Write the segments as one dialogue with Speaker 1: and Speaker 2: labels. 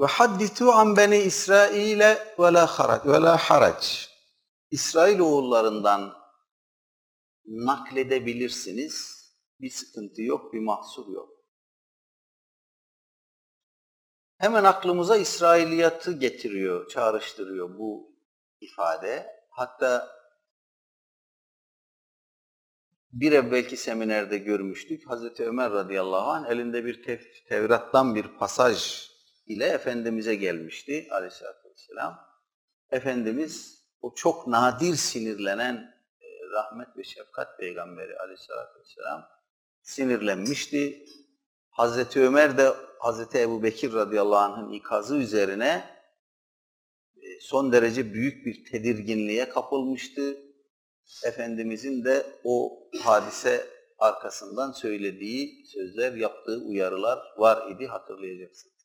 Speaker 1: Ve hadditu an beni İsrail'e ve la harac ve la harac. İsrail oğullarından nakledebilirsiniz. Bir sıkıntı yok, bir mahsur yok. Hemen aklımıza İsrailiyatı getiriyor, çağrıştırıyor bu ifade. Hatta bir evvelki seminerde görmüştük. Hazreti Ömer radıyallahu anh elinde bir tev- Tevrat'tan bir pasaj ile Efendimiz'e gelmişti aleyhissalatü vesselam. Efendimiz o çok nadir sinirlenen e, rahmet ve şefkat peygamberi aleyhissalatü vesselam sinirlenmişti. Hazreti Ömer de Hazreti Ebu Bekir radıyallahu anh'ın ikazı üzerine e, son derece büyük bir tedirginliğe kapılmıştı. Efendimizin de o hadise arkasından söylediği sözler, yaptığı uyarılar var idi hatırlayacaksınız.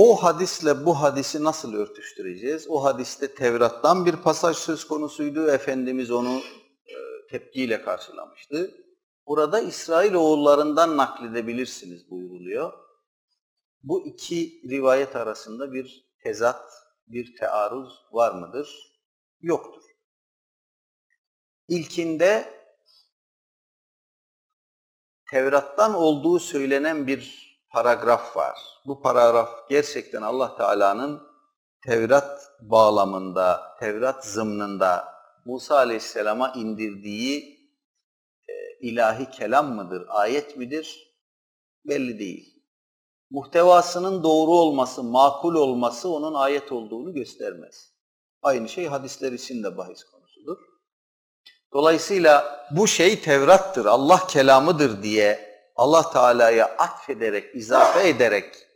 Speaker 1: O hadisle bu hadisi nasıl örtüştüreceğiz? O hadiste Tevrat'tan bir pasaj söz konusuydu. Efendimiz onu e, tepkiyle karşılamıştı. Burada İsrail oğullarından nakledebilirsiniz buyuruluyor. Bu iki rivayet arasında bir tezat, bir tearruz var mıdır? Yoktur. İlkinde Tevrat'tan olduğu söylenen bir paragraf var. Bu paragraf gerçekten Allah Teala'nın Tevrat bağlamında, Tevrat zımnında Musa Aleyhisselam'a indirdiği e, ilahi kelam mıdır, ayet midir? Belli değil. Muhtevasının doğru olması, makul olması onun ayet olduğunu göstermez. Aynı şey hadisler için de bahis konusudur. Dolayısıyla bu şey Tevrat'tır, Allah kelamıdır diye Allah Teala'ya atfederek, izafe ederek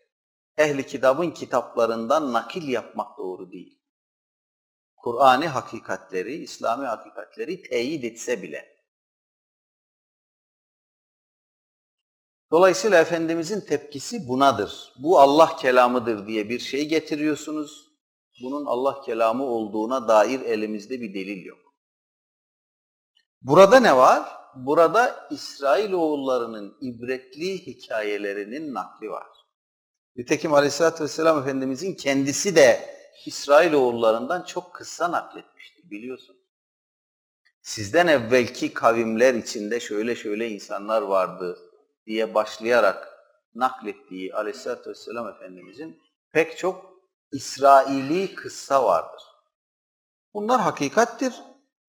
Speaker 1: ehli kitabın kitaplarından nakil yapmak doğru değil. Kur'an'ı hakikatleri, İslami hakikatleri teyit etse bile. Dolayısıyla Efendimizin tepkisi bunadır. Bu Allah kelamıdır diye bir şey getiriyorsunuz. Bunun Allah kelamı olduğuna dair elimizde bir delil yok. Burada ne var? Burada İsrailoğullarının ibretli hikayelerinin nakli var. Nitekim Aleyhisselatü Vesselam Efendimizin kendisi de İsrailoğullarından çok kısa nakletmiştir biliyorsun. Sizden evvelki kavimler içinde şöyle şöyle insanlar vardı diye başlayarak naklettiği Aleyhisselatü Vesselam Efendimizin pek çok İsraili kıssa vardır. Bunlar hakikattir.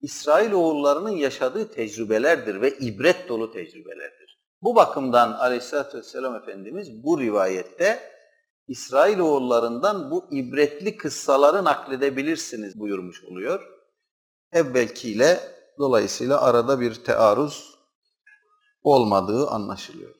Speaker 1: İsrail oğullarının yaşadığı tecrübelerdir ve ibret dolu tecrübelerdir. Bu bakımdan Aleyhisselatü Vesselam Efendimiz bu rivayette İsrail oğullarından bu ibretli kıssaları nakledebilirsiniz buyurmuş oluyor. Evvelkiyle dolayısıyla arada bir tearruz olmadığı anlaşılıyor.